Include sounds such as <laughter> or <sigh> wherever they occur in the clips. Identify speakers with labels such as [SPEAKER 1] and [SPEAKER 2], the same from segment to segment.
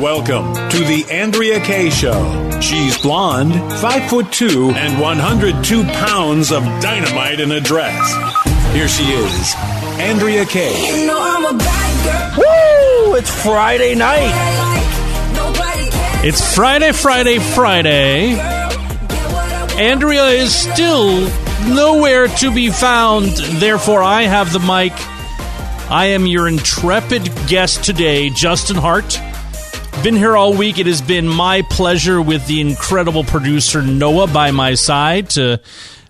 [SPEAKER 1] Welcome to the Andrea Kaye Show. She's blonde, five foot two, and 102 pounds of dynamite in a dress. Here she is, Andrea Kaye.
[SPEAKER 2] You know I'm a bad girl.
[SPEAKER 3] Woo! It's Friday night.
[SPEAKER 4] It's Friday, Friday, Friday. Andrea is still nowhere to be found. Therefore, I have the mic. I am your intrepid guest today, Justin Hart. Been here all week. It has been my pleasure with the incredible producer Noah by my side to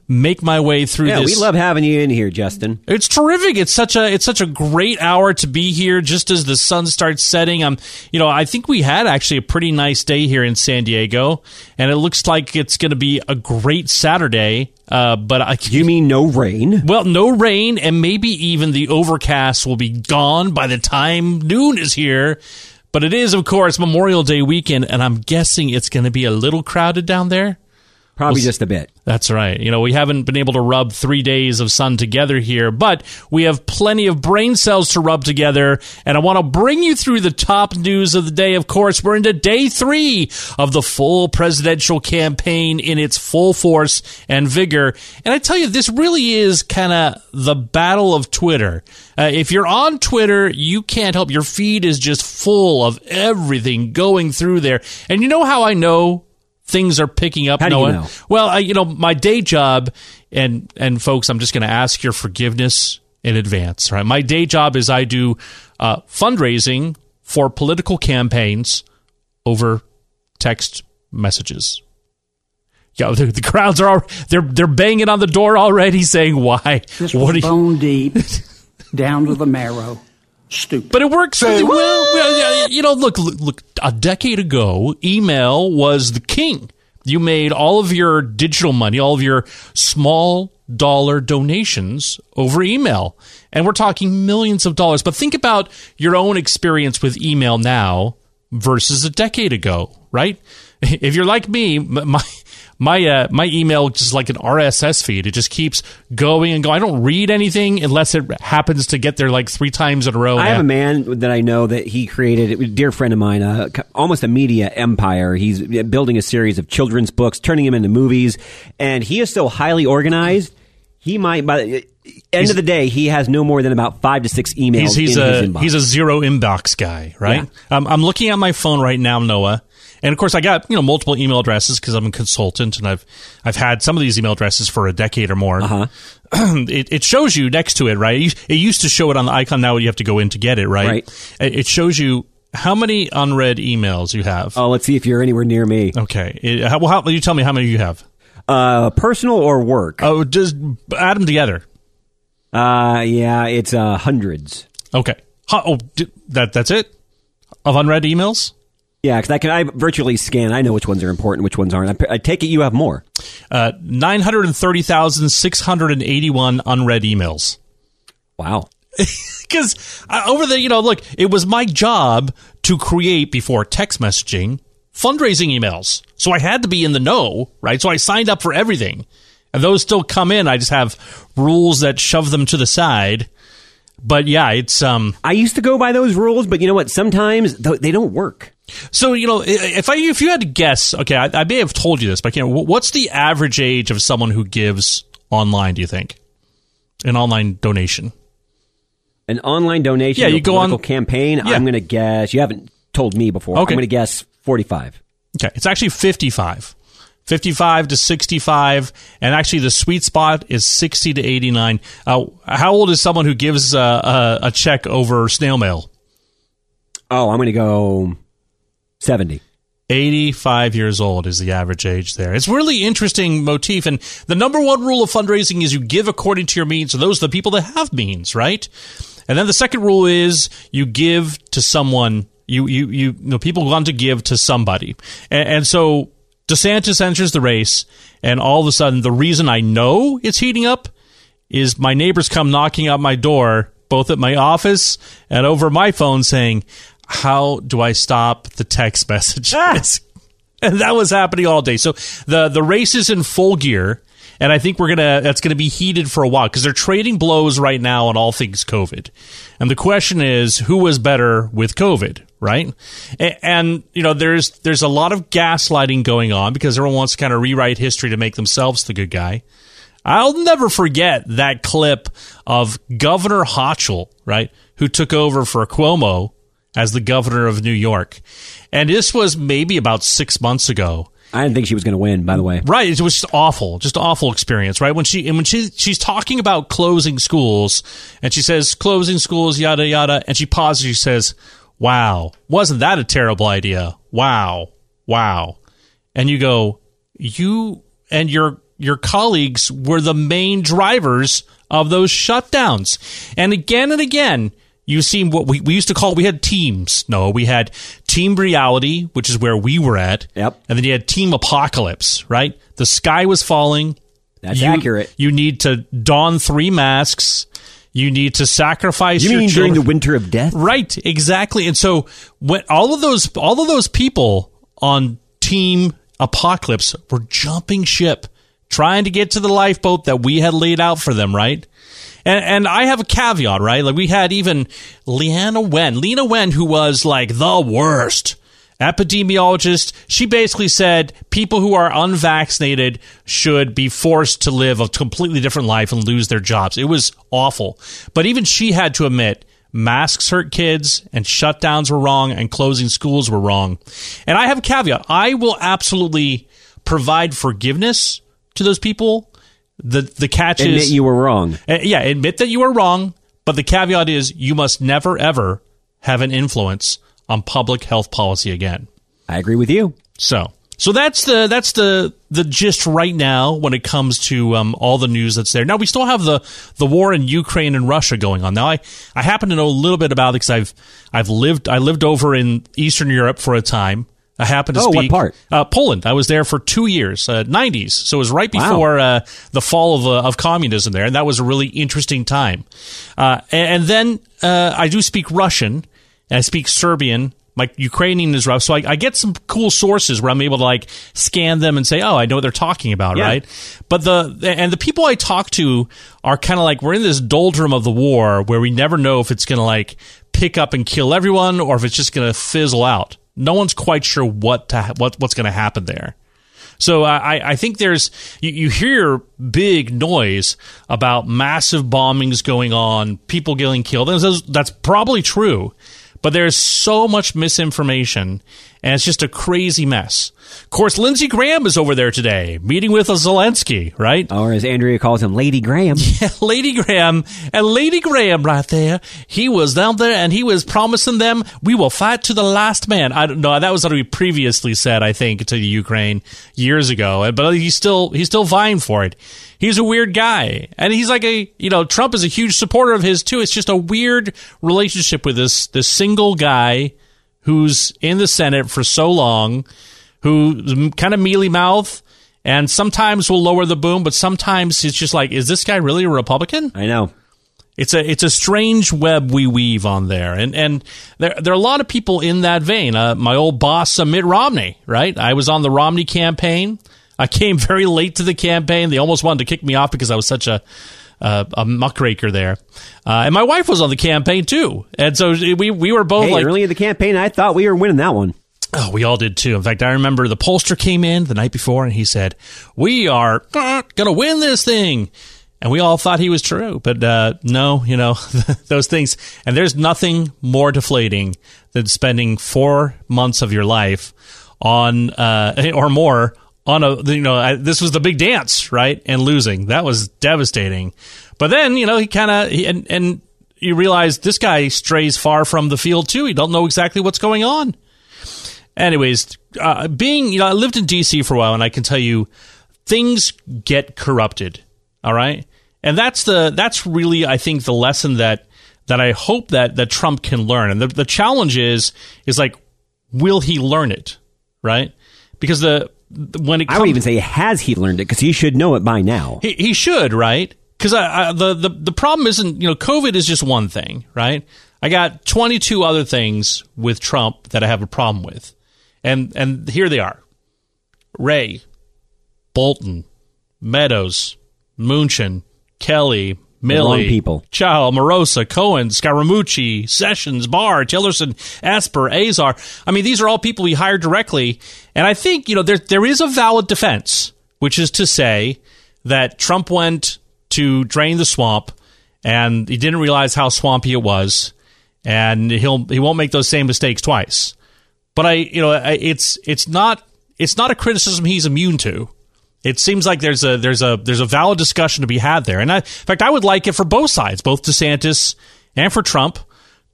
[SPEAKER 4] make my way through
[SPEAKER 3] Yeah,
[SPEAKER 4] this.
[SPEAKER 3] we love having you in here, Justin.
[SPEAKER 4] It's terrific. It's such a it's such a great hour to be here just as the sun starts setting. I'm you know, I think we had actually a pretty nice day here in San Diego and it looks like it's going to be a great Saturday. Uh, but I
[SPEAKER 3] You mean no rain?
[SPEAKER 4] well, no rain and maybe even the overcast will be gone by the time noon is here. But it is of course Memorial Day weekend and I'm guessing it's going to be a little crowded down there.
[SPEAKER 3] Probably
[SPEAKER 4] We'll
[SPEAKER 3] just a bit.
[SPEAKER 4] That's right. You know, we haven't been able to rub three days of sun together here, but we have plenty of brain cells to rub together. And I want to bring you through the top news of the day. Of course, we're into day three of the full presidential campaign in its full force and vigor. And I tell you, this really is kind of the battle of Twitter. Uh, if you're on Twitter, you can't help. Your feed is just full of everything going through there. And you know how I know things are picking up
[SPEAKER 3] How do you know?
[SPEAKER 4] Well, I, you know, my day job, and and folks, I'm just going to ask your forgiveness in advance. Right, my day job is I do uh, fundraising for political campaigns over text messages. Yeah, the, the crowds are all, they're they're banging on the door already, saying why?
[SPEAKER 5] This
[SPEAKER 4] What
[SPEAKER 5] was
[SPEAKER 4] are you-
[SPEAKER 5] bone deep, <laughs> down to the marrow. Stupid.
[SPEAKER 4] But it works really well. well. You know, look, look, look, a decade ago, email was the king. You made all of your digital money, all of your small dollar donations over email. And we're talking millions of dollars. But think about your own experience with email now versus a decade ago, right? <laughs> If you're like me, my my uh, my email just like an RSS feed. It just keeps going and going. I don't read anything unless it happens to get there like three times in a row.
[SPEAKER 3] I have a man that I know that he created, a dear friend of mine, uh, almost a media empire. He's building a series of children's books, turning them into movies, and he is so highly organized. He might, by the end of the day, he has no more than about five to six emails
[SPEAKER 4] He's, he's
[SPEAKER 3] in
[SPEAKER 4] a
[SPEAKER 3] his inbox.
[SPEAKER 4] he's a zero inbox guy, right? Um, I'm looking at my phone right now, Noah, and of course I got you know multiple email addresses because I'm a consultant and I've I've had some of these email addresses for a decade or more.
[SPEAKER 3] Uh-huh. <clears throat>
[SPEAKER 4] it, it shows you next to it, right? It used- to show it on the icon. Now you have to go in to get it, right?
[SPEAKER 3] Right.
[SPEAKER 4] It shows you how many unread emails you have.
[SPEAKER 3] oh, let's see if you're anywhere near me.
[SPEAKER 4] Okay. It, how, well, how, you tell me how many you have.
[SPEAKER 3] Uh, personal or work?
[SPEAKER 4] Oh, just add them together.
[SPEAKER 3] Uh, yeah, it's uh, hundreds.
[SPEAKER 4] Okay. Oh, that that's it of unread emails.
[SPEAKER 3] Yeah, because I can I virtually scan. I know which ones are important, which ones aren't. I, I take it you have more.
[SPEAKER 4] Uh, 930,681 unread emails.
[SPEAKER 3] Wow. <laughs>
[SPEAKER 4] Because over the, you know, look, it was my job to create before text messaging fundraising emails. So I had to be in the know, right? So I signed up for everything. And those still come in. I just have rules that shove them to the side. But yeah, it's um
[SPEAKER 3] I used to go by those rules, but you know what? Sometimes they don't work.
[SPEAKER 4] So you know if I if you had to guess, okay, I, I may have told you this, but I can't. What's the average age of someone who gives online? Do you think an online donation?
[SPEAKER 3] An online donation,
[SPEAKER 4] Yeah, you go on-
[SPEAKER 3] campaign.
[SPEAKER 4] Yeah.
[SPEAKER 3] I'm going to guess. You haven't told me before.
[SPEAKER 4] Okay.
[SPEAKER 3] I'm going to guess 45.
[SPEAKER 4] Okay, it's actually 55. 55 to 65, and actually the sweet spot is 60 to 89. Uh, how old is someone who gives uh, a, a check over snail mail?
[SPEAKER 3] Oh, I'm going to go 70.
[SPEAKER 4] 85 years old is the average age there. It's really interesting motif. And the number one rule of fundraising is you give according to your means. So those are the people that have means, right? And then the second rule is you give to someone You you you, you know, people want to give to somebody, and, and so DeSantis enters the race, and all of a sudden, the reason I know it's heating up is my neighbors come knocking on my door, both at my office and over my phone, saying, "How do I stop the text <laughs> messages?" Ah. and that was happening all day. So the the race is in full gear, and I think we're gonna that's gonna be heated for a while because they're trading blows right now on all things COVID. And the question is, who was better with COVID, right? And, and you know, there's there's a lot of gaslighting going on because everyone wants to kind of rewrite history to make themselves the good guy. I'll never forget that clip of Governor Hochul, right, who took over for Cuomo as the governor of New York. And this was maybe about six months ago.
[SPEAKER 3] I didn't think she was going to win, by the way.
[SPEAKER 4] Right. It was just awful, just awful experience, right? When she, and when she, she's talking about closing schools and she says, closing schools, yada, yada. And she pauses, she says, wow, wasn't that a terrible idea? Wow. Wow. And you go, you and your, your colleagues were the main drivers of those shutdowns. And again and again, you see what we, we used to call we had teams. No, we had team reality, which is where we were at.
[SPEAKER 3] Yep.
[SPEAKER 4] And then you had team apocalypse, right? The sky was falling.
[SPEAKER 3] That's
[SPEAKER 4] You-
[SPEAKER 3] accurate.
[SPEAKER 4] You need to don three masks. You need to sacrifice
[SPEAKER 3] You
[SPEAKER 4] your
[SPEAKER 3] mean during the winter of death?
[SPEAKER 4] Right, exactly. And so when all of those all of those people on team apocalypse were jumping ship trying to get to the lifeboat that we had laid out for them, right? And and I have a caveat, right? Like we had even Leana Wen, Lena Wen who was like the worst epidemiologist. She basically said people who are unvaccinated should be forced to live a completely different life and lose their jobs. It was awful. But even she had to admit masks hurt kids and shutdowns were wrong and closing schools were wrong. And I have a caveat. I will absolutely provide forgiveness to those people. The the catch is
[SPEAKER 3] Admit
[SPEAKER 4] is
[SPEAKER 3] you were wrong.
[SPEAKER 4] uh, yeah, admit that you were wrong, but the caveat is you must never ever have an influence on public health policy again.
[SPEAKER 3] I agree with you.
[SPEAKER 4] So, so that's the that's the the gist right now when it comes to um, all the news that's there. Now we still have the the war in Ukraine and Russia going on. Now I I happen to know a little bit about it because I've I've lived I lived over in Eastern Europe for a time. I happen to
[SPEAKER 3] Oh, what
[SPEAKER 4] speak
[SPEAKER 3] part?
[SPEAKER 4] Uh, Poland. I was there for two years, uh, 90s. So it was right
[SPEAKER 3] Wow.
[SPEAKER 4] before uh, the fall of, uh, of communism there, and that was a really interesting time. Uh, and, and then uh, I do speak Russian, and I speak Serbian. My Ukrainian is rough, so I, I get some cool sources where I'm able to like scan them and say, "Oh, I know what they're talking about,"
[SPEAKER 3] Yeah.
[SPEAKER 4] right? But the and the people I talk to are kind of like we're in this doldrum of the war where we never know if it's going to like pick up and kill everyone or if it's just going to fizzle out. No one's quite sure what to ha- what what's going to happen there. So I, I think there's you, you hear big noise about massive bombings going on, people getting killed. Those- that's probably true, but there's so much misinformation, and it's just a crazy mess. Of course, Lindsey Graham is over there today, meeting with Zelensky, right?
[SPEAKER 3] Or as Andrea calls him, Lady Graham. <laughs>
[SPEAKER 4] Yeah, Lady Graham and Lady Graham right there. He was down there and he was promising them, we will fight to the last man. I don't know. That was what we previously said, I think, to the Ukraine years ago. But he's still, he's still vying for it. He's a weird guy. And he's like a, you know, Trump is a huge supporter of his too. It's just a weird relationship with this, this single guy who's in the Senate for so long, who kind of mealy mouth and sometimes will lower the boom, but sometimes it's just like, is this guy really a Republican?
[SPEAKER 3] I know.
[SPEAKER 4] It's a it's a strange web we weave on there, and and there there are a lot of people in that vein. Uh, my old boss, uh, Mitt Romney, right? I was on the Romney campaign. I came <laughs> very late to the campaign. They almost wanted to kick me off because I was such a uh, a muckraker there, uh, and my wife was on the campaign too. And so we we were both
[SPEAKER 3] Hey,
[SPEAKER 4] like,
[SPEAKER 3] early in the campaign, I thought we were winning that one.
[SPEAKER 4] Oh, we all did too. In fact, I remember the pollster came in the night before and he said, "We are going to win this thing." And we all thought he was true, but uh, no, you know <laughs> those things. And there's nothing more deflating than spending four months of your life on uh, or more on a you know I, this was the big dance, right? And losing that was devastating. But then you know he kind of and and you realize this guy strays far from the field too. He don't know exactly what's going on anyways, uh, being you know, I lived in DC for a while, and I can tell you, things get corrupted. All right, and that's the that's really I think the lesson that that I hope that that Trump can learn. And the the challenge is is like, will he learn it? Right? Because the when it
[SPEAKER 3] I
[SPEAKER 4] comes,
[SPEAKER 3] would even say, has he learned it? Because he should know it by now.
[SPEAKER 4] he, he should, right? Because I, I, the, the the problem isn't you know COVID is just one thing, right? I got 22 other things with Trump that I have a problem with, and and here they are: Wray, Bolton, Meadows, Mnuchin, Kelly, Milley,
[SPEAKER 3] people.
[SPEAKER 4] Chao, Morosa, Cohen, Scaramucci, Sessions, Barr, Tillerson, Esper, Azar. I mean, these are all people we hired directly. And I think, you know, there, there is a valid defense, which is to say that Trump went to drain the swamp and he didn't realize how swampy it was. And he'll, he won't make those same mistakes twice. But I, you know, I- it's, it's not, it's not a criticism he's immune to. It seems like there's a there's a there's a valid discussion to be had there, and I, in fact, I would like it for both sides, both DeSantis and for Trump,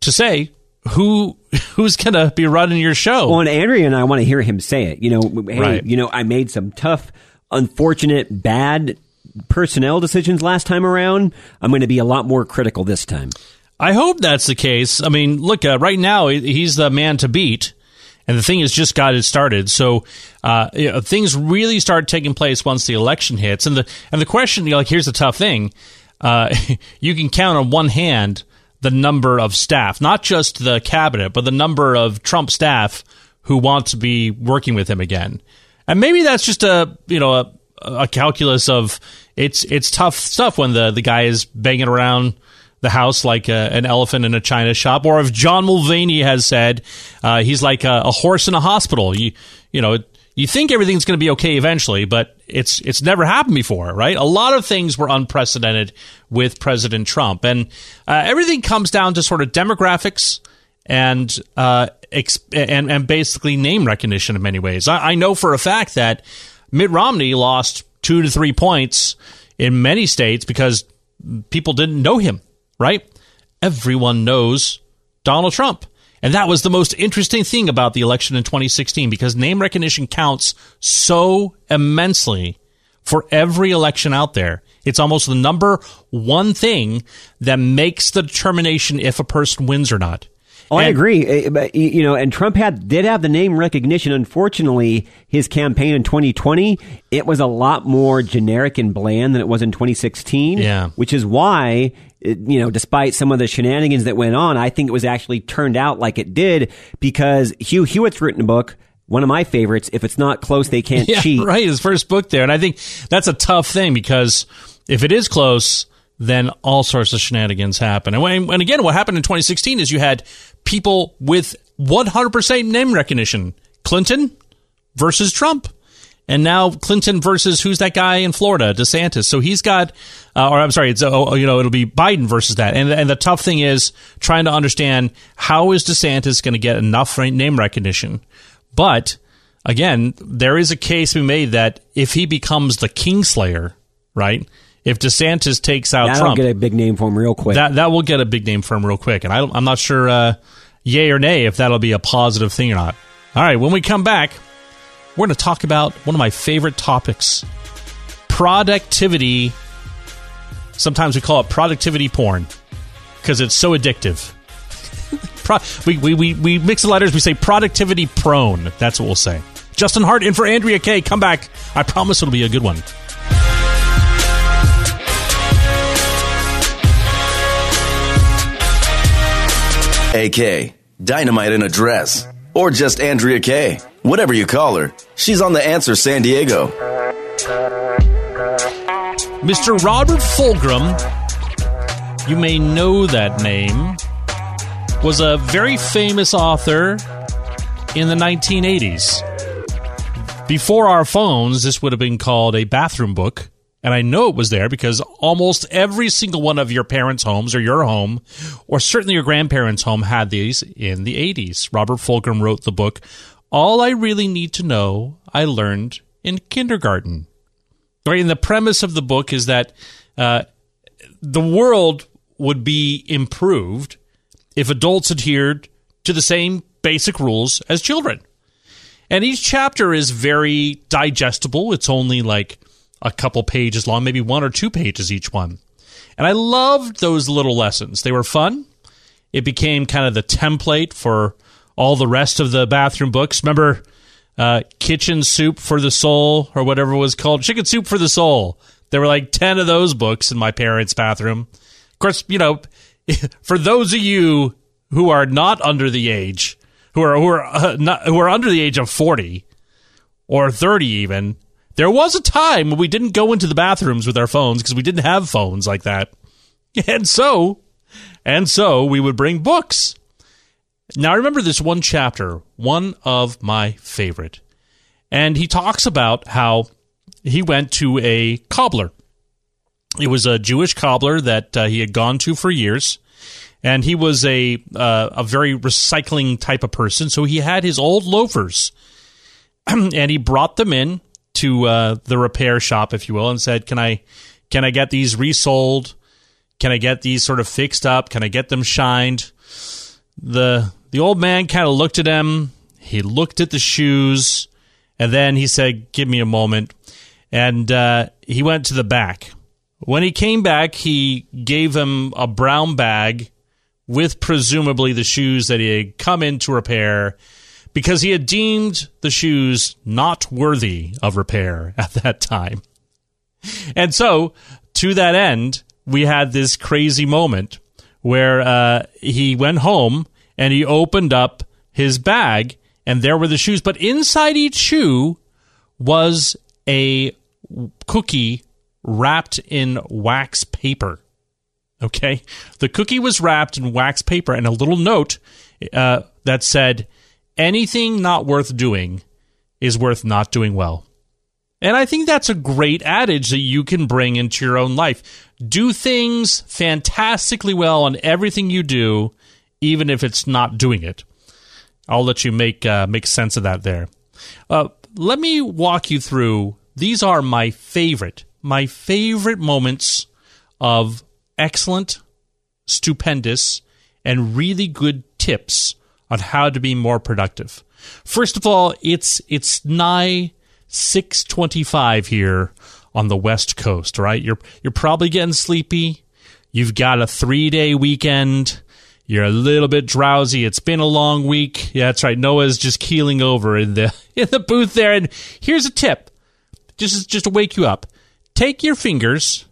[SPEAKER 4] to say who <laughs> who's going to be running your show.
[SPEAKER 3] Well, and Andrea and I want to hear him say it. You know, hey,
[SPEAKER 4] Right.
[SPEAKER 3] you know, I made some tough, unfortunate, bad personnel decisions last time around. I'm going to be a lot more critical this time.
[SPEAKER 4] I hope that's the case. I mean, look, uh, right now he's the man to beat, and the thing has just got it started. So uh, you know, things really start taking place once the election hits. And the and the question, you know, like, here's the tough thing: uh, <laughs> you can count on one hand the number of staff, not just the cabinet, but the number of Trump staff who want to be working with him again. And maybe that's just a you know a, a calculus of it's it's tough stuff when the the guy is banging around the house like a, an elephant in a china shop, or if John Mulaney has said uh, he's like a, a horse in a hospital. You you know you think everything's going to be okay eventually, but it's it's never happened before, right? A lot of things were unprecedented with President Trump, and uh, everything comes down to sort of demographics and uh, ex- and and basically name recognition in many ways. I, I know for a fact that Mitt Romney lost two to three points in many states because people didn't know him. Right? Everyone knows Donald Trump. And that was the most interesting thing about the election in 2016 because name recognition counts so immensely for every election out there. It's almost the number one thing that makes the determination if a person wins or not.
[SPEAKER 3] Oh, I agree. Eh, But you know, and Trump had did have the name recognition. Unfortunately, his campaign in 2020 it was a lot more generic and bland than it was in 2016.
[SPEAKER 4] Yeah.
[SPEAKER 3] which is why it, you know, despite some of the shenanigans that went on, I think it was actually turned out like it did because Hugh Hewitt's written a book. One of my favorites. If it's not close, they can't <laughs>
[SPEAKER 4] yeah,
[SPEAKER 3] cheat.
[SPEAKER 4] right. His first book there, and I think that's a tough thing because if it is close, then all sorts of shenanigans happen. And, when, and again, what happened in 2016 is you had people with 100% name recognition: Clinton versus Trump. And now Clinton versus who's that guy in Florida, DeSantis. So he's got, uh, or I'm sorry, it's uh, you know it'll be Biden versus that. And and the tough thing is trying to understand how is DeSantis going to get enough name recognition. But again, there is a case we made that if he becomes the Kingslayer, right? If DeSantis takes out
[SPEAKER 3] That'll
[SPEAKER 4] Trump,
[SPEAKER 3] get a big name for him real quick.
[SPEAKER 4] that that will get a big name for him real quick. And I I'm not sure, uh, yay or nay, if that'll be a positive thing or not. All right, when we come back, we're going to talk about one of my favorite topics productivity. Sometimes we call it productivity porn because it's so addictive. <laughs> Pro- we, we, we, we mix the letters, we say productivity prone. That's what we'll say. Justin Hart in for Andrea Kaye. Come back. I promise it'll be a good one.
[SPEAKER 6] AK, Dynamite in a Dress, or just Andrea Kaye. Whatever you call her, she's on The Answer San Diego.
[SPEAKER 4] Mr. Robert Fulghum, you may know that name, was a very famous author in the 1980s. Before our phones, this would have been called a bathroom book. And I know it was there because almost every single one of your parents' homes or your home, or certainly your grandparents' home, had these in the 80s. Robert Fulghum wrote the book, All I Really Need to Know I Learned in Kindergarten. Right, and the premise of the book is that uh, the world would be improved if adults adhered to the same basic rules as children. And each chapter is very digestible. It's only like a couple pages long, maybe one or two pages each one. And I loved those little lessons. They were fun. it became kind of the template for all the rest of the bathroom books. Remember uh, Kitchen Soup for the Soul or whatever it was called? Chicken Soup for the Soul. There were like 10 of those books in my parents' bathroom. Of course, you know, <laughs> for those of you who are not under the age, who are who are uh, not, who are under the age of 40 or 30 even, there was a time when we didn't go into the bathrooms with our phones because we didn't have phones like that. <laughs> And so, and so we would bring books. Now I remember this one chapter, one of my favorite. And he talks about how he went to a cobbler. It was a Jewish cobbler that uh, he had gone to for years, and he was a uh, a very recycling type of person. So he had his old loafers, <clears throat> and he brought them in to uh, the repair shop, if you will, and said, "Can I can I get these resold? Can I get these sort of fixed up? Can I get them shined?" the The old man kind of looked at him. He looked at the shoes, and then he said, "Give me a moment." And uh, he went to the back. When he came back, he gave him a brown bag with presumably the shoes that he had come in to repair because he had deemed the shoes not worthy of repair <laughs> at that time. And so, to that end, we had this crazy moment where uh, he went home and he opened up his bag, and there were the shoes. But inside each shoe was a cookie wrapped in wax paper. Okay. The cookie was wrapped in wax paper and a little note uh, that said, anything not worth doing is worth not doing well. And I think that's a great adage that you can bring into your own life. Do things fantastically well on everything you do, even if it's not doing it. I'll let you make uh, make sense of that there. Uh, let me walk you through. These are my favorite, my favorite moments of excellent, stupendous, and really good tips on how to be more productive. First of all, it's it's nigh 625 here on the west coast, right? You're you're probably getting sleepy. You've got a 3-day weekend. You're a little bit drowsy. It's been a long week. Yeah, that's right. Noah's just keeling over in the <laughs> in the booth there and here's a tip. Just is just to wake you up. Take your fingers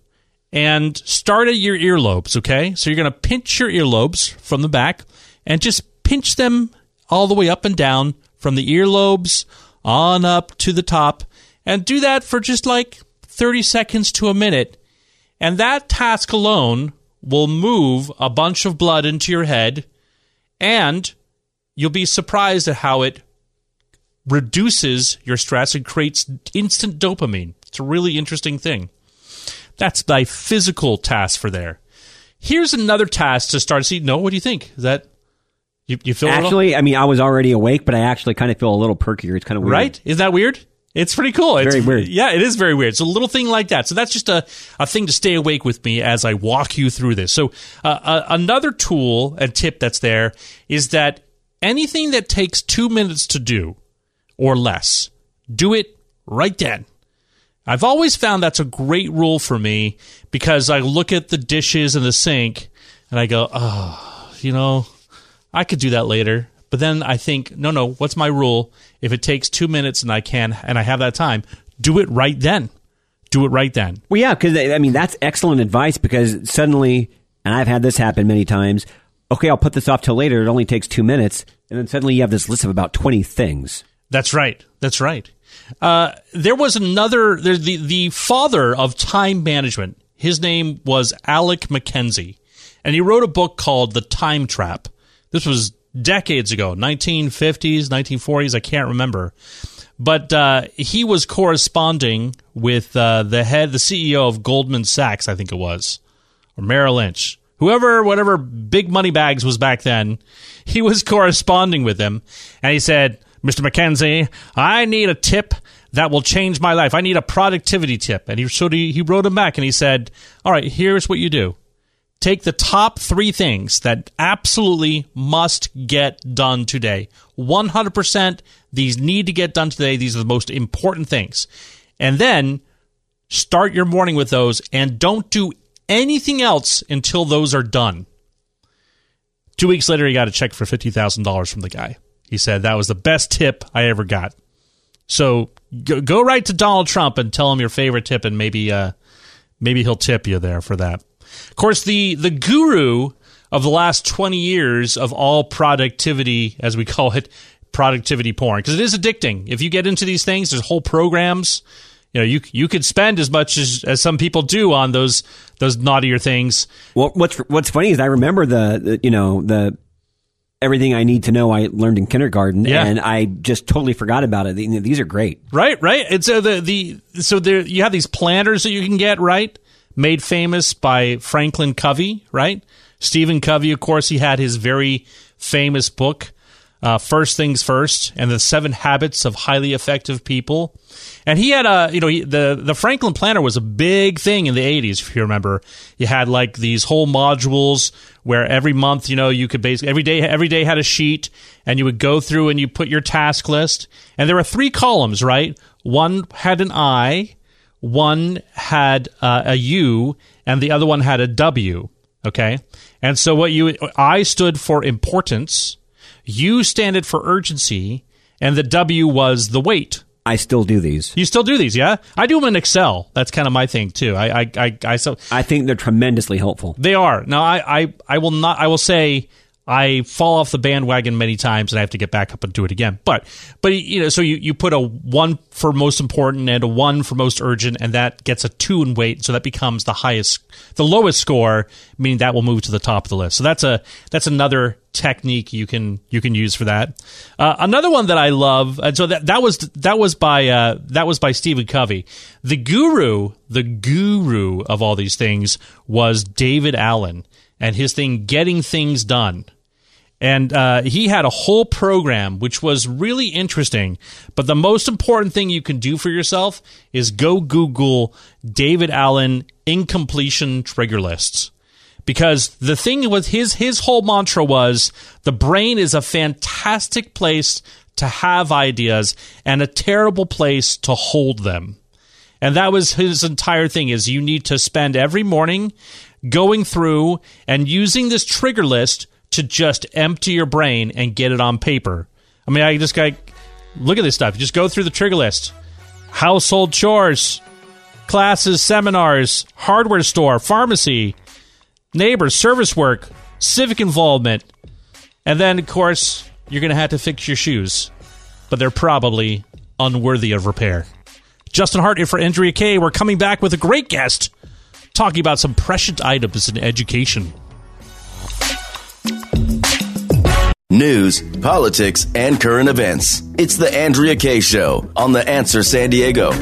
[SPEAKER 4] and start at your earlobes, okay? So you're going to pinch your earlobes from the back and just pinch them all the way up and down from the earlobes on up to the top and do that for just like 30 seconds to a minute. And that task alone will move a bunch of blood into your head and you'll be surprised at how it reduces your stress and creates instant dopamine. It's a really interesting thing. That's thy physical task for there. Here's another task to start. See, no, what do you think? Is that you, you feel
[SPEAKER 3] Actually, I mean, I was already awake, but I actually kind of feel a little perkier. It's kind of weird.
[SPEAKER 4] right? Is that weird? It's pretty cool. It's
[SPEAKER 3] Very weird.
[SPEAKER 4] Yeah, it is very weird. It's a little thing like that. So that's just a, a thing to stay awake with me as I walk you through this. So uh, uh, another tool and tip that's there is that anything that takes two minutes to do or less, do it right then. I've always found that's a great rule for me because I look at the dishes in the sink and I go, oh, you know, I could do that later. But then I think, no, no, what's my rule? If it takes two minutes and I can, and I have that time, do it right then. Do it right then.
[SPEAKER 3] Well, yeah, because I mean that's excellent advice because suddenly, and I've had this happen many times. Okay, I'll put this off till later. It only takes two minutes, and then suddenly you have this list of about twenty things.
[SPEAKER 4] That's right. That's right. Uh, there was another, there, the, the father of time management. His name was Alec Mackenzie, and he wrote a book called The Time Trap. This was decades ago, 1950s, 1940s, I can't remember. But uh, he was corresponding with uh, the head, the CEO of Goldman Sachs, I think it was, or Merrill Lynch, whoever, whatever big money bags was back then. He was corresponding with him, and he said, "Mr. Mackenzie, I need a tip that will change my life. I need a productivity tip." And he so he, he wrote him back, and he said, "All right, here's what you do." Take the top three things that absolutely must get done today. 100% these need to get done today. These are the most important things. And then start your morning with those and don't do anything else until those are done. Two weeks later, he got a check for fifty thousand dollars from the guy. He said that was the best tip I ever got. So go, go right to Donald Trump and tell him your favorite tip, and maybe uh, maybe he'll tip you there for that. Of course, the the guru of the last twenty years of all productivity, as we <laughs> call it, productivity porn, because it is addicting. If you get into these things, there's whole programs. You know, you you could spend as much as, as some people do on those those naughtier things.
[SPEAKER 3] Well, what's what's funny is I remember the, the you know the everything I need to know I learned in kindergarten,
[SPEAKER 4] Yeah.
[SPEAKER 3] and I just totally forgot about it. These are great.
[SPEAKER 4] Right, right. And so the the so there you have these planners that you can get right, made famous by Franklin Covey, right? Stephen Covey, of course, he had his very famous book, uh, First Things First, and the Seven Habits of Highly Effective People. And he had a, you know, he, the the Franklin Planner was a big thing in the '80s. If you remember, you had like these whole modules where every month, you know, you could basically every day every day had a sheet, and you would go through and you put your task list, and there were three columns, right? One had an I, one had uh, a U, and the other one had a W. Okay, and so what you I stood for importance, U standed for urgency, and the W was the weight.
[SPEAKER 3] I still do these.
[SPEAKER 4] You still do these, yeah? I do them in Excel. That's kind of my thing too. I, I, I, I so
[SPEAKER 3] I think they're tremendously helpful.
[SPEAKER 4] they are now. I, I, I will not. I will say I fall off the bandwagon many times, and I have to get back up and do it again. But, but you know, so you, you put a one for most important and a one for most urgent, and that gets a two in weight, so that becomes the highest, the lowest score, meaning that will move to the top of the list. So that's a that's another technique you can you can use for that. Uh, another one that I love, and so that that was that was by uh, that was by Stephen Covey. The guru, the guru of all these things was David Allen and his thing getting things done. And uh, he had a whole program which was really interesting. But the most important thing you can do for yourself is go Google David Allen incompletion trigger lists because the thing with his his whole mantra was the brain is a fantastic place to have ideas and a terrible place to hold them. And that was his entire thing is you need to spend every morning going through and using this trigger list to just empty your brain and get it on paper. I mean, I just got look at this stuff. Just go through the trigger list. Household chores, classes, seminars, hardware store, pharmacy, neighbors, service work, civic involvement, and then, of course, you're going to have to fix your shoes, but they're probably unworthy of repair. Justin Hart for Andrea Kaye. We're coming back with a great guest talking about some precious items in education.
[SPEAKER 6] News, politics, and current events. It's the Andrea Kaye Show on The Answer San Diego.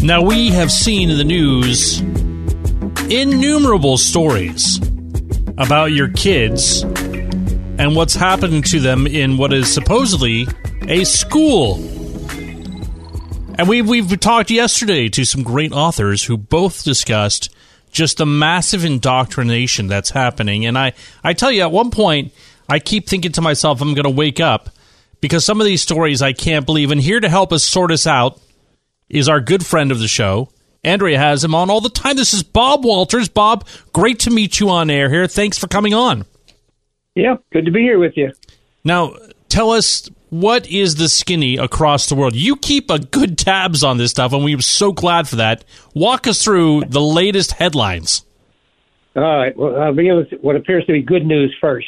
[SPEAKER 4] Now, we have seen in the news innumerable stories about your kids and what's happening to them in what is supposedly a school. And we, we've talked yesterday to some great authors who both discussed just the massive indoctrination that's happening. And I, I tell you, at one point, I keep thinking to myself, I'm going to wake up because some of these stories I can't believe. And here to help us sort us out is our good friend of the show. Andrea has him on all the time. This is Bob Walters. Bob, great to meet you on air here. Thanks for coming on.
[SPEAKER 7] Yeah, good to be here with you.
[SPEAKER 4] Now, tell us what is the skinny across the world? You keep a good tabs on this stuff, and we're so glad for that. Walk us through the latest headlines.
[SPEAKER 7] All right. Well, I'll begin with what appears to be good news first.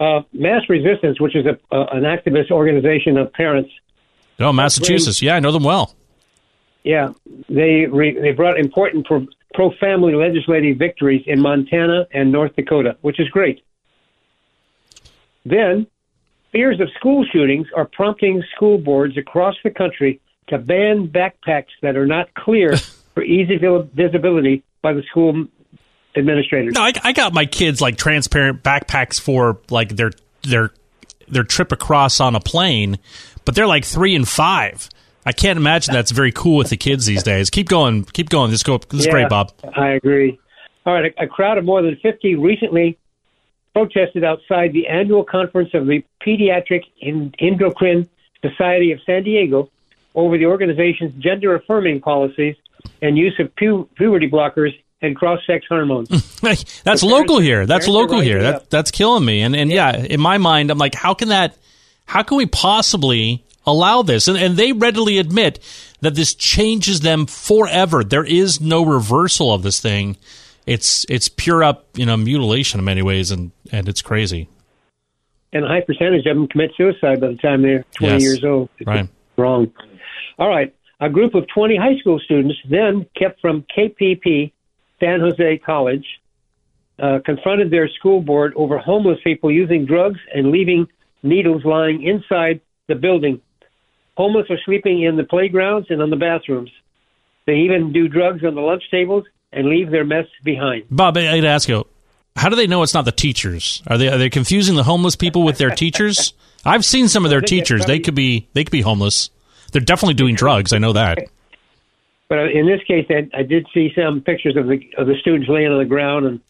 [SPEAKER 7] Uh, Mass Resistance, which is a, uh, an activist organization of parents,
[SPEAKER 4] Oh, Massachusetts. Yeah, I know them well.
[SPEAKER 7] yeah, they re, they brought important pro, pro family legislative victories in Montana and North Dakota, which is great. Then, fears of school shootings are prompting school boards across the country to ban backpacks that are not clear <laughs> for easy visibility by the school administrators.
[SPEAKER 4] No, I, I got my kids like transparent backpacks for like their their their trip across on a plane, but they're like three and five. I can't imagine that's very cool with the kids these days. Keep going, keep going. This go. This is great, Bob.
[SPEAKER 7] I agree. All right, a, a crowd of more than 50 recently protested outside the annual conference of the Pediatric Endocrine Society of San Diego over the organization's gender affirming policies and use of pu- puberty blockers and cross-sex hormones. <laughs>
[SPEAKER 4] that's local here. That's local here. That that's killing me. And and yeah, in my mind, I'm like, how can that? How can we possibly allow this? And and they readily admit that this changes them forever. There is no reversal of this thing. It's it's pure up you know mutilation in many ways, and and it's crazy.
[SPEAKER 7] and a high percentage of them commit suicide by the time they're 20
[SPEAKER 4] Yes.
[SPEAKER 7] years old. It's
[SPEAKER 4] Right.
[SPEAKER 7] Wrong. All right. A group of 20 high school students, then kept from KPP, San Jose College, uh, confronted their school board over homeless people using drugs and leaving needles lying inside the building. Homeless are sleeping in the playgrounds and on the bathrooms. They even do drugs on the lunch tables and leave their mess behind.
[SPEAKER 4] Bob, I'd ask you, how do they know it's not the teachers? Are they are they confusing the homeless people with their teachers? <laughs> I've seen some of their teachers. They could be they could be homeless. They're definitely doing drugs. I know that.
[SPEAKER 7] But in this case, I, I did see some pictures of the of the students laying on the ground and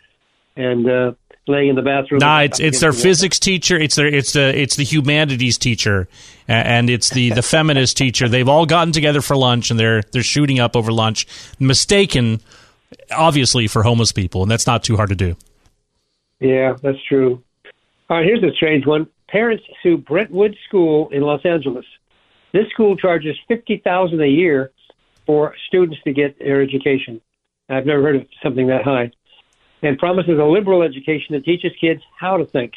[SPEAKER 7] and uh, laying in the bathroom.
[SPEAKER 4] Nah, it's it's their
[SPEAKER 7] the
[SPEAKER 4] physics teacher. It's their it's the it's the humanities teacher, and it's the the feminist teacher. They've all gotten together for lunch, and they're they're shooting up over lunch. Mistaken, obviously, for homeless people, and that's not too hard to do.
[SPEAKER 7] Yeah, that's true. All right, here's a strange one. Parents sue Brentwood School in Los Angeles. This school charges fifty thousand a year for students to get their education. I've never heard of something that high. And promises a liberal education that teaches kids how to think.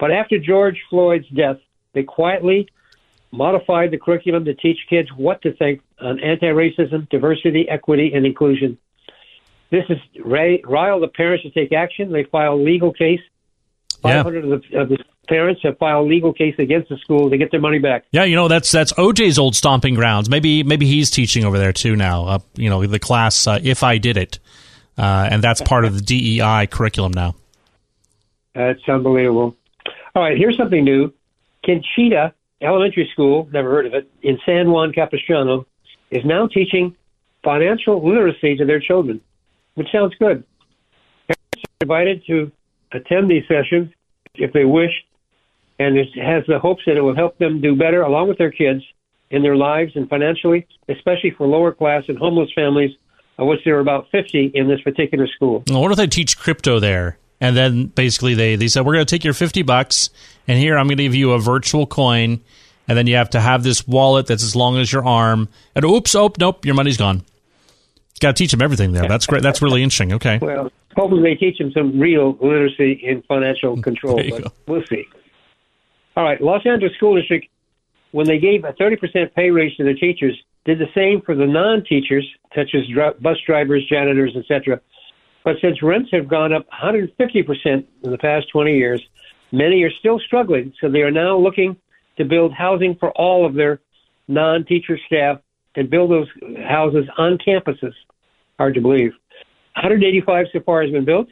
[SPEAKER 7] But after George Floyd's death, they quietly modified the curriculum to teach kids what to think on anti-racism, diversity, equity, and inclusion. This is riled the parents to take action. They filed a legal case.
[SPEAKER 4] Yeah.
[SPEAKER 7] 500 of the, of the parents have filed a legal case against the school to get their money back.
[SPEAKER 4] Yeah, you know that's that's OJ's old stomping grounds. Maybe maybe he's teaching over there too now. Uh, you know the class uh, if I did it, uh, and that's part of the DEI curriculum now.
[SPEAKER 7] That's unbelievable. All right, here's something new. Conchita Elementary School, never heard of it, in San Juan Capistrano, is now teaching financial literacy to their children, which sounds good. Parents are invited to attend these sessions if they wish, and it has the hopes that it will help them do better along with their kids in their lives and financially, especially for lower class and homeless families, of which there are about 50 in this particular school.
[SPEAKER 4] Well, what if they teach crypto there? And then basically they, they said, we're going to take your 50 bucks, and here I'm going to give you a virtual coin, and then you have to have this wallet that's as long as your arm. And oops, oh, nope, your money's gone. Got to teach them everything there. That's great. That's really interesting. Okay.
[SPEAKER 7] Well, hopefully they teach them some real literacy in financial <laughs> control, but
[SPEAKER 4] go.
[SPEAKER 7] we'll see. All right, Los Angeles School District, when they gave a 30% pay raise to their teachers, did the same for the non-teachers, such as dri- bus drivers, janitors, etc. But since rents have gone up 150% in the past 20 years, many are still struggling, so they are now looking to build housing for all of their non-teacher staff and build those houses on campuses. Hard to believe. 185 so far has been built,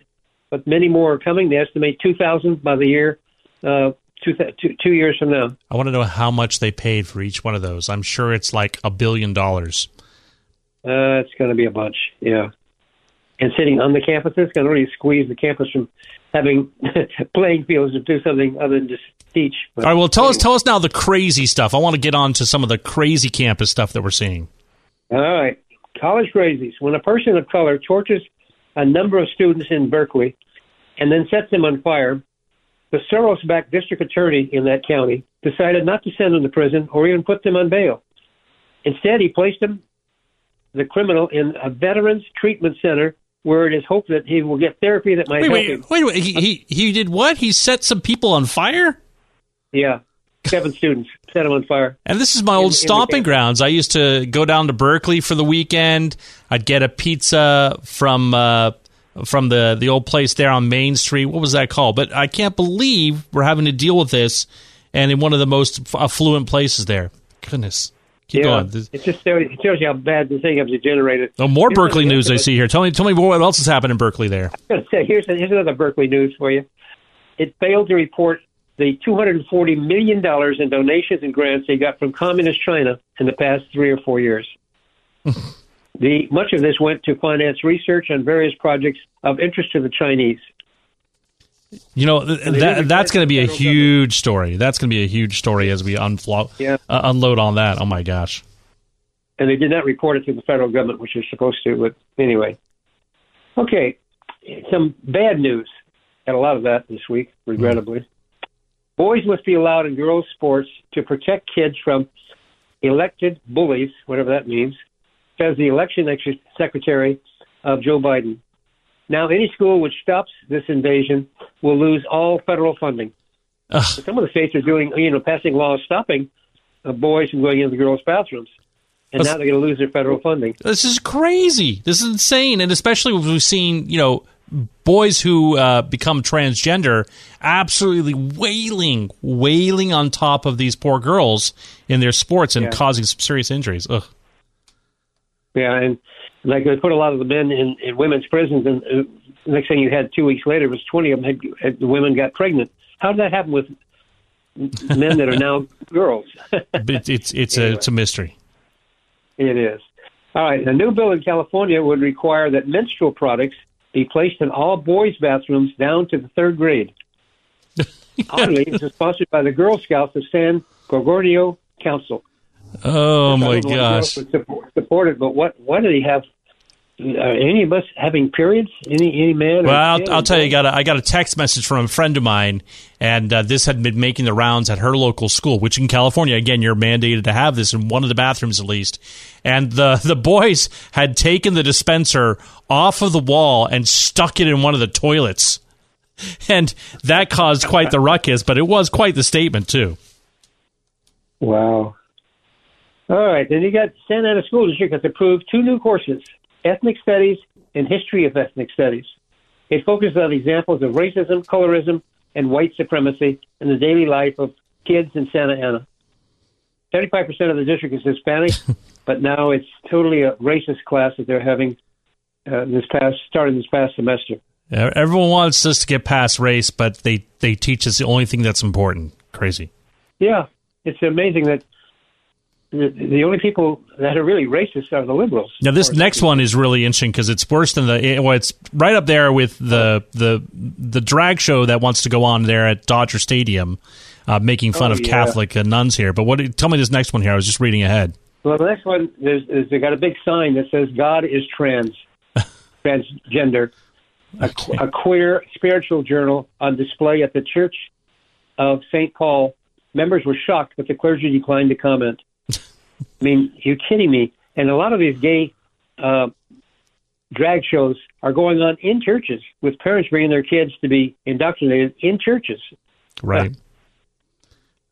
[SPEAKER 7] but many more are coming. They estimate 2,000 by the year, uh, two, two, two years from now.
[SPEAKER 4] I want to know how much they paid for each one of those. I'm sure it's like a billion dollars.
[SPEAKER 7] Uh, it's going to be a bunch, yeah. And sitting on the campuses can really squeeze the campus from having <laughs> playing fields to do something other than just teach. But
[SPEAKER 4] All right. Well, tell us tell us now the crazy stuff. I want to get on to some of the crazy campus stuff that we're seeing.
[SPEAKER 7] All right. College crazies. When a person of color tortures a number of students in Berkeley and then sets them on fire, the Soros backed district attorney in that county decided not to send them to prison or even put them on bail. Instead, he placed them, the criminal, in a veterans treatment center where it is hoped that he will get therapy that might
[SPEAKER 4] Wait,
[SPEAKER 7] help
[SPEAKER 4] wait,
[SPEAKER 7] him.
[SPEAKER 4] wait, wait. He, he he did what? He set some people on fire.
[SPEAKER 7] Yeah. Seven students set them on fire.
[SPEAKER 4] And this is my
[SPEAKER 7] In-
[SPEAKER 4] old stomping grounds. I used to go down to Berkeley for the weekend. I'd get a pizza from uh, from the the old place there on Main Street. What was that called? But I can't believe we're having to deal with this, and in one of the most affluent places there. Goodness, keep
[SPEAKER 7] yeah.
[SPEAKER 4] going.
[SPEAKER 7] It just shows, it shows you how bad the thing has degenerated.
[SPEAKER 4] Oh, more
[SPEAKER 7] Here's
[SPEAKER 4] Berkeley news I see here. Tell me, tell me what else has happened in Berkeley there.
[SPEAKER 7] going to say here's here's another Berkeley news for you. It failed to report the 240 million dollars in donations and grants they got from communist China in the past three or four years. <laughs> the much of this went to finance research on various projects of interest to the Chinese.
[SPEAKER 4] You know th- that that's going to be a huge story. That's going to be a huge story as we unflo-
[SPEAKER 7] Yeah.
[SPEAKER 4] uh, unload on that. Oh my gosh.
[SPEAKER 7] and they did not report it to the federal government, which they're supposed to. But anyway, Okay, some bad news. Had a lot of that this week, regrettably. Boys must be allowed in girls' sports to protect kids from elected bullies, whatever that means, says the election ex- secretary of Joe Biden. Now, any school which stops this invasion will lose all federal funding. Some of the states are doing, you know, passing laws stopping uh, boys from going into the girls' bathrooms, and now they're going to lose their federal funding.
[SPEAKER 4] This is crazy. This is insane, and especially we've seen you know boys who uh, become transgender absolutely wailing, wailing on top of these poor girls in their sports and
[SPEAKER 7] Yeah.
[SPEAKER 4] causing some serious injuries. Ugh.
[SPEAKER 7] Yeah, and like they put a lot of the men in, in women's prisons, and uh, next thing you had two weeks later was twenty of them had, had the women got pregnant. How did that happen with men that are now <laughs> girls?
[SPEAKER 4] It's it's a it's a mystery.
[SPEAKER 7] It is. All right. A new bill in California would require that menstrual products be placed in all boys' bathrooms down to the third grade. <laughs> Oddly, this is sponsored by the Girl Scouts of San Gorgonio Council.
[SPEAKER 4] Oh my
[SPEAKER 7] don't know why
[SPEAKER 4] gosh.
[SPEAKER 7] girls would support, support but what? Why do they have? Are any of us having periods? Any any man?
[SPEAKER 4] Well, I'll, I'll tell you, I got a, I got a text message from a friend of mine, and uh, this had been making the rounds at her local school, which in California, again, you're mandated to have this in one of the bathrooms at least. And the <laughs> the boys had taken the dispenser off of the wall and stuck it in one of the toilets, <laughs> and that caused quite the ruckus. But it was quite the statement too.
[SPEAKER 7] Wow. All right. Then you got Santa Ana School District has approved two new courses ethnic studies and history of ethnic studies. It focuses on examples of racism, colorism, and white supremacy in the daily life of kids in Santa Ana. 35% of the district is Hispanic, <laughs> but now it's totally a racist class that they're having uh, this past, starting this past semester.
[SPEAKER 4] Everyone wants us to get past race, but they they teach us the only thing that's important. Crazy.
[SPEAKER 7] Yeah, it's amazing that the, the only people that are really racist are the liberals.
[SPEAKER 4] Now this next one is really interesting because it's worse than the. Well, it's right up there with the the the drag show that wants to go on there at Dodger Stadium, uh, making fun
[SPEAKER 7] Oh,
[SPEAKER 4] of
[SPEAKER 7] yeah.
[SPEAKER 4] Catholic uh, nuns here. But what? Tell me this next one here. I was just reading ahead.
[SPEAKER 7] Well, the next one, there's, is they got a big sign that says God is trans, <laughs> transgender, a, a queer spiritual journal on display at the Church of St. Paul. Members were shocked, but the clergy declined to comment. I mean, you're kidding me. And a lot of these gay uh, drag shows are going on in churches with parents bringing their kids to be indoctrinated in churches.
[SPEAKER 4] Right. <laughs>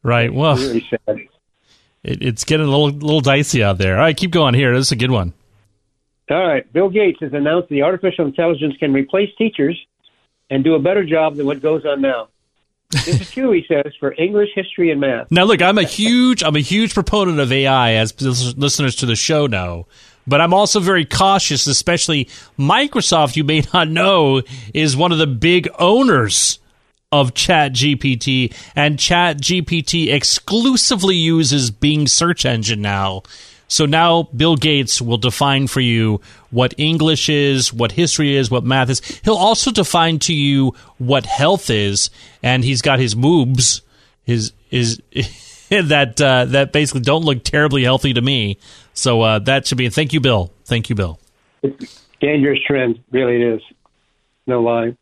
[SPEAKER 4] Right. Well,
[SPEAKER 7] Really
[SPEAKER 4] it, it's getting a little little dicey out there. All right, keep going here. This is a good one.
[SPEAKER 7] All right. Bill Gates has announced the artificial intelligence can replace teachers and do a better job than what goes on now. This is true, he says, for English, history, and math.
[SPEAKER 4] Now, look, I'm a huge I'm a huge proponent of AI, as listeners to the show know. But I'm also very cautious, especially Microsoft. You may not know is one of the big owners of ChatGPT, and ChatGPT exclusively uses Bing search engine now. So now Bill Gates will define for you what English is, what history is, what math is. He'll also define to you what health is, and he's got his moobs, his his <laughs> that uh, that basically don't look terribly healthy to me. So uh, that should be. Thank you, Bill. Thank you, Bill.
[SPEAKER 7] Dangerous trend, really it is. No lie.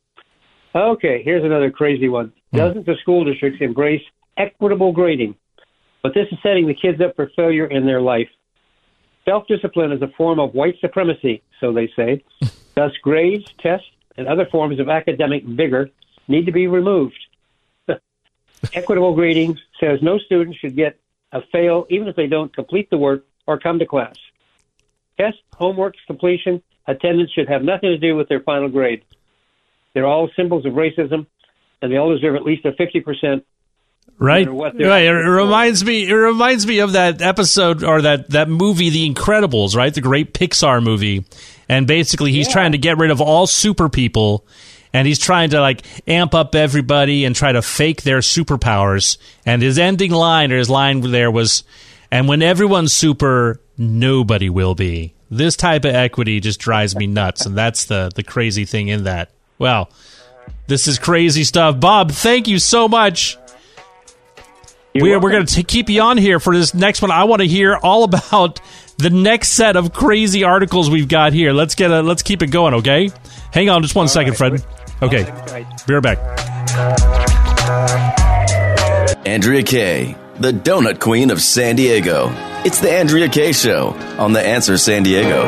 [SPEAKER 7] Okay, here's another crazy one. Dozens of school districts embrace equitable grading, but this is setting the kids up for failure in their life. Self discipline is a form of white supremacy, so they say. <laughs> Thus, grades, tests, and other forms of academic vigor need to be removed. <laughs> Equitable grading says no student should get a fail even if they don't complete the work or come to class. Test, homework completion, attendance should have nothing to do with their final grade. They're all symbols of racism, and they all deserve at least a 50%.
[SPEAKER 4] Right,
[SPEAKER 7] what
[SPEAKER 4] right. It reminds me. It reminds me of that episode or that that movie, The Incredibles. Right, the great Pixar movie, and basically he's trying to get rid of all super people, and he's trying to like amp up everybody and try to fake their superpowers. And his ending line or his line there was, "And when everyone's super, nobody will be." This type of equity just drives me nuts, and that's the the crazy thing in that. Wow, this is crazy stuff, Bob. Thank you so much. We're, we're going to keep you on here for this next one. I want to hear all about the next set of crazy articles we've got here. Let's get a, let's keep it going, okay? Hang on just one second, Fred. Okay, be right back.
[SPEAKER 6] Andrea Kaye, the donut queen of San Diego. It's the Andrea Kaye Show on The Answer San Diego.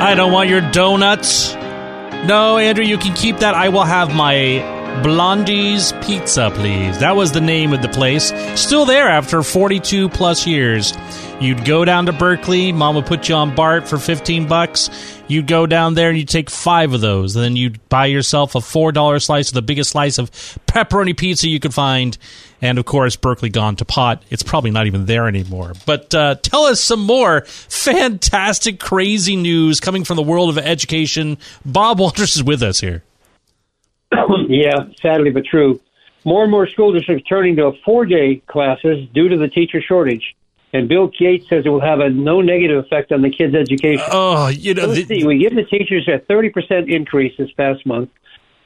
[SPEAKER 4] I don't want your donuts. No, Andrew, you can keep that. I will have my Blondie's Pizza, please. That was the name of the place. Still there after 42 plus years. You'd go down to Berkeley, mom would put you on BART for 15 bucks. You'd go down there and you'd take five of those. And then you'd buy yourself a $4 slice of the biggest slice of pepperoni pizza you could find. And of course, Berkeley gone to pot. It's probably not even there anymore. But uh, tell us some more fantastic, crazy news coming from the world of education. Bob Walters is with us here. <coughs>
[SPEAKER 7] yeah, sadly but true. More and more school districts turning to four day classes due to the teacher shortage. And Bill Gates says it will have a no negative effect on the kids' education.
[SPEAKER 4] Oh, you know,
[SPEAKER 7] Let's see. We give the teachers a 30% increase this past month,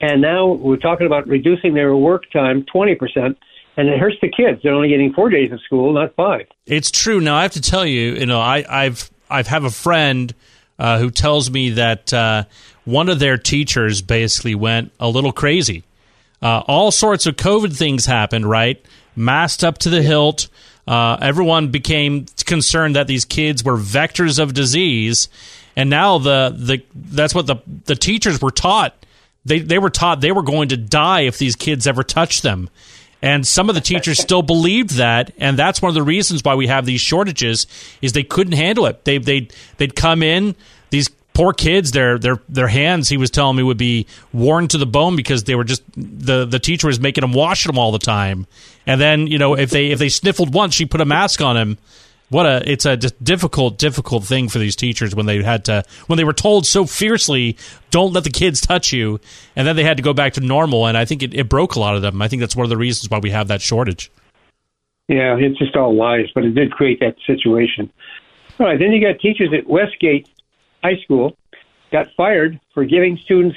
[SPEAKER 7] and now we're talking about reducing their work time 20%, and it hurts the kids. They're only getting four days of school, not five.
[SPEAKER 4] It's true. Now I have to tell you, you know, I, I've I've have a friend uh, who tells me that uh, one of their teachers basically went a little crazy. Uh, all sorts of COVID things happened, right? Masked up to the hilt. Uh, everyone became concerned that these kids were vectors of disease, and now the the that's what the the teachers were taught. They they were taught they were going to die if these kids ever touched them. And some of the teachers <laughs> still believed that, and that's one of the reasons why we have these shortages. Is they couldn't handle it. They they they'd come in these poor kids. Their their their hands, he was telling me, would be worn to the bone because they were just the the teacher was making them wash them all the time. And then you know if they if they sniffled once, she put a mask on him. What a it's a difficult difficult thing for these teachers when they had to when they were told so fiercely don't let the kids touch you and then they had to go back to normal and I think it, it broke a lot of them. I think that's one of the reasons why we have that shortage.
[SPEAKER 7] Yeah, it's just all lies, but it did create that situation. All right, then you got teachers at Westgate High School got fired for giving students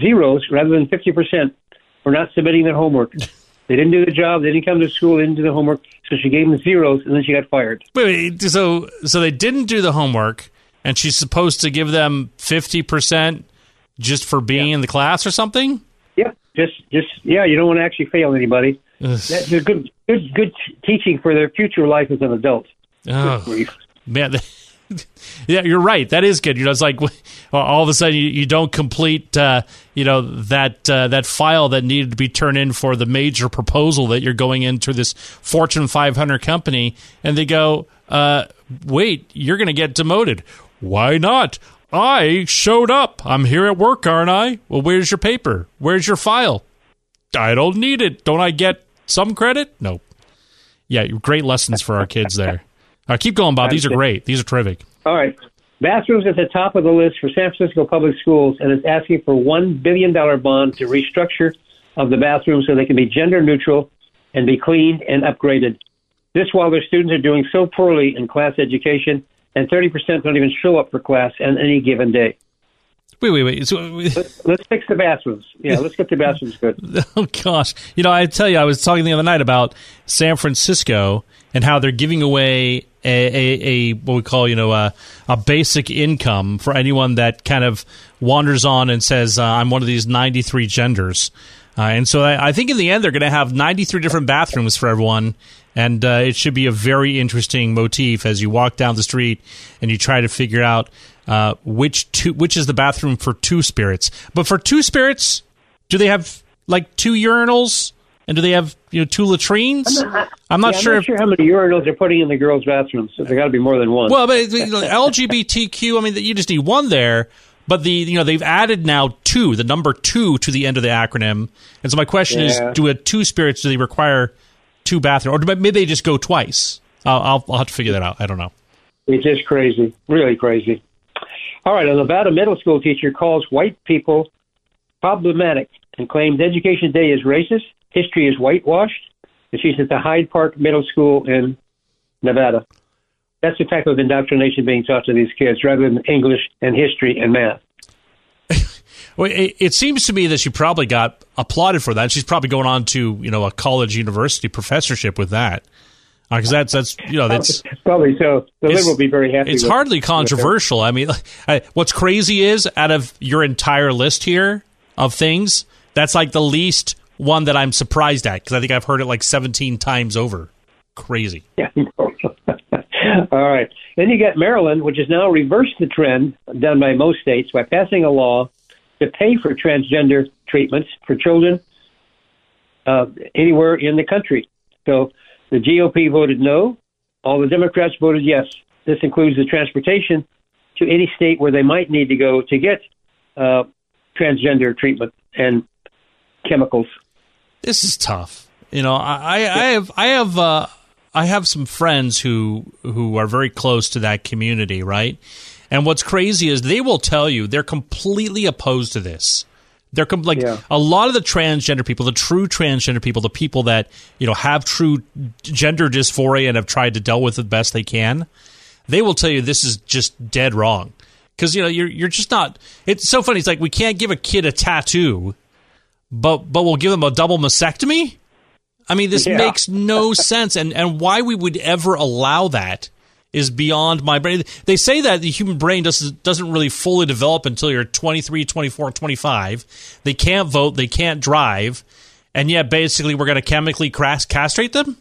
[SPEAKER 7] zeros rather than 50% for not submitting their homework. <laughs> They didn't do the job, they didn't come to school, they didn't do the homework, so she gave them zeros and then she got fired.
[SPEAKER 4] Wait, so so they didn't do the homework, and she's supposed to give them fifty percent just for being in the class or something.
[SPEAKER 7] Yeah, just just yeah, you don't want to actually fail anybody. <sighs> That's a good good good teaching for their future life as an adult.
[SPEAKER 4] Oh, man. <laughs> yeah, you're right. That is good. You know, it's like <laughs> all of a sudden you, you don't complete, uh, you know, that uh, that file that needed to be turned in for the major proposal that you're going into this Fortune 500 company, and they go, uh, "Wait, you're going to get demoted. Why not? I showed up. I'm here at work, aren't I? Well, where's your paper? Where's your file? I don't need it. Don't I get some credit? No. Yeah, great lessons for our kids there. Right, keep going, Bob. These are great. These are terrific.
[SPEAKER 7] All right. Bathrooms at the top of the list for San Francisco Public Schools, and it's asking for $1 billion bond to restructure of the bathrooms so they can be gender neutral and be cleaned and upgraded. This while their students are doing so poorly in class education, and 30% don't even show up for class on any given day.
[SPEAKER 4] Wait, wait, wait. So,
[SPEAKER 7] Let's, let's fix the bathrooms. Yeah, let's get the bathrooms good. <laughs>
[SPEAKER 4] oh gosh, you know, I tell you, I was talking the other night about San Francisco and how they're giving away a, a, a what we call, you know, a, a basic income for anyone that kind of wanders on and says, uh, "I'm one of these 93 genders." Uh, and so I, I think in the end they're going to have 93 different bathrooms for everyone, and uh, it should be a very interesting motif as you walk down the street and you try to figure out uh, which two, which is the bathroom for two spirits. But for two spirits, do they have like two urinals? And do they have you know two latrines? I'm not
[SPEAKER 7] Yeah,
[SPEAKER 4] sure.
[SPEAKER 7] I'm not
[SPEAKER 4] if,
[SPEAKER 7] sure how many urinals they're putting in the girls' bathrooms. So there got to be more than one.
[SPEAKER 4] Well, but you know, LGBTQ. I mean, you just need one there. But the you know they've added now two, the number two to the end of the acronym. And so my question
[SPEAKER 7] Yeah.
[SPEAKER 4] is, do a two spirits do they require two bathrooms, or do, maybe they just go twice? I'll, I'll I'll have to figure that out. I don't know.
[SPEAKER 7] It's just crazy, really crazy. All right, a Nevada middle school teacher calls white people problematic and claims Education Day is racist, history is whitewashed, and she's at the Hyde Park Middle School in Nevada. That's the type of indoctrination being taught to these kids rather than English and history and math. <laughs>
[SPEAKER 4] Well, it, it seems to me that she probably got applauded for that. She's probably going on to you know a college university professorship with that. Uh, because that's that's you know that's <laughs>
[SPEAKER 7] Probably so. The
[SPEAKER 4] It's-
[SPEAKER 7] liberal will be very happy.
[SPEAKER 4] it's
[SPEAKER 7] with-
[SPEAKER 4] hardly controversial. I mean, <laughs> I, what's crazy is out of your entire list here of things, that's like the least one that I'm surprised at because I think I've heard it like 17 times over. Crazy.
[SPEAKER 7] Yeah. <laughs> All right. Then you got Maryland, which has now reversed the trend done by most states by passing a law to pay for transgender treatments for children uh, anywhere in the country. So the GOP voted no. All the Democrats voted yes. This includes the transportation to any state where they might need to go to get uh, transgender treatment and chemicals.
[SPEAKER 4] This is tough. You know, I, I, I have I have uh, I have some friends who who are very close to that community, right? And what's crazy is they will tell you they're completely opposed to this. They're com- like
[SPEAKER 7] Yeah.
[SPEAKER 4] a lot of the transgender people, the true transgender people, the people that you know have true gender dysphoria and have tried to deal with it the best they can. They will tell you this is just dead wrong because you know you're you're just not. It's so funny. It's like we can't give a kid a tattoo, but but we'll give them a double mastectomy. I mean, this
[SPEAKER 7] Yeah.
[SPEAKER 4] makes no <laughs> sense, and and why we would ever allow that is beyond my brain. They say that the human brain doesn't doesn't really fully develop until you're 23, 24, 25. They can't vote, they can't drive, and yet basically we're going to chemically castrate them.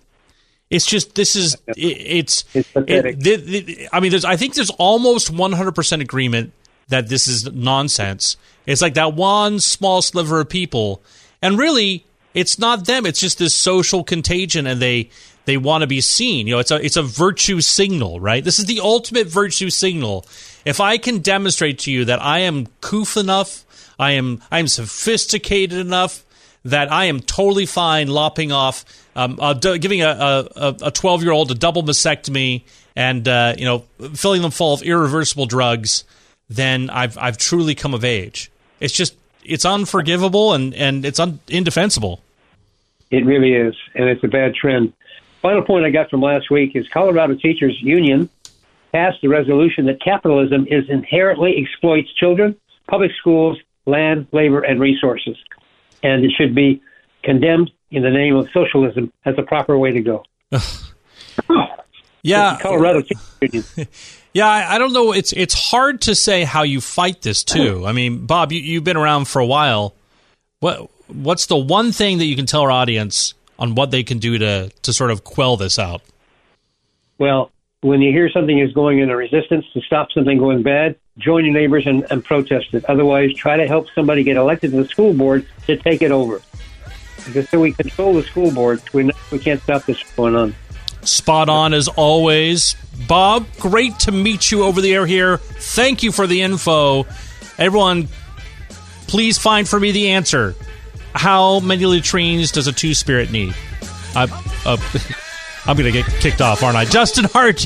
[SPEAKER 4] It's just this is <laughs> it, it's
[SPEAKER 7] It's
[SPEAKER 4] it- I mean, there's I think there's almost 100 percent agreement that this is nonsense. It's like that one small sliver of people, and really, it's not them. It's just this social contagion, and they they want to be seen. You know, it's a it's a virtue signal, right? This is the ultimate virtue signal. If I can demonstrate to you that I am coof enough, I am I am sophisticated enough that I am totally fine lopping off, um, uh, giving a a twelve year old a double mastectomy, and uh, you know filling them full of irreversible drugs, then I've I've truly come of age. It's just it's unforgivable and and it's un- indefensible.
[SPEAKER 7] It really is, and it's a bad trend. Final point I got from last week is Colorado Teachers Union passed a resolution that capitalism is inherently exploits children, public schools, land, labor, and resources, and it should be condemned in the name of socialism as a proper way to go. <sighs>
[SPEAKER 4] Yeah,
[SPEAKER 7] Colorado Teachers Union. <laughs>
[SPEAKER 4] Yeah, I, don't know. It's it's hard to say how you fight this too. I mean, Bob, you, you've been around for a while. What what's the one thing that you can tell our audience on what they can do to to sort of quell this out?
[SPEAKER 7] Well, when you hear something is going in a resistance to stop something going bad, join your neighbors and, and protest it. Otherwise, try to help somebody get elected to the school board to take it over. Because until we control the school board, we, we can't stop this going on.
[SPEAKER 4] Spot on as always. Bob, great to meet you over the air here. Thank you for the info. Everyone, please find for me the answer. How many latrines does a two spirit need? I, uh, <laughs> I'm going to get kicked off, aren't I? Justin Hart.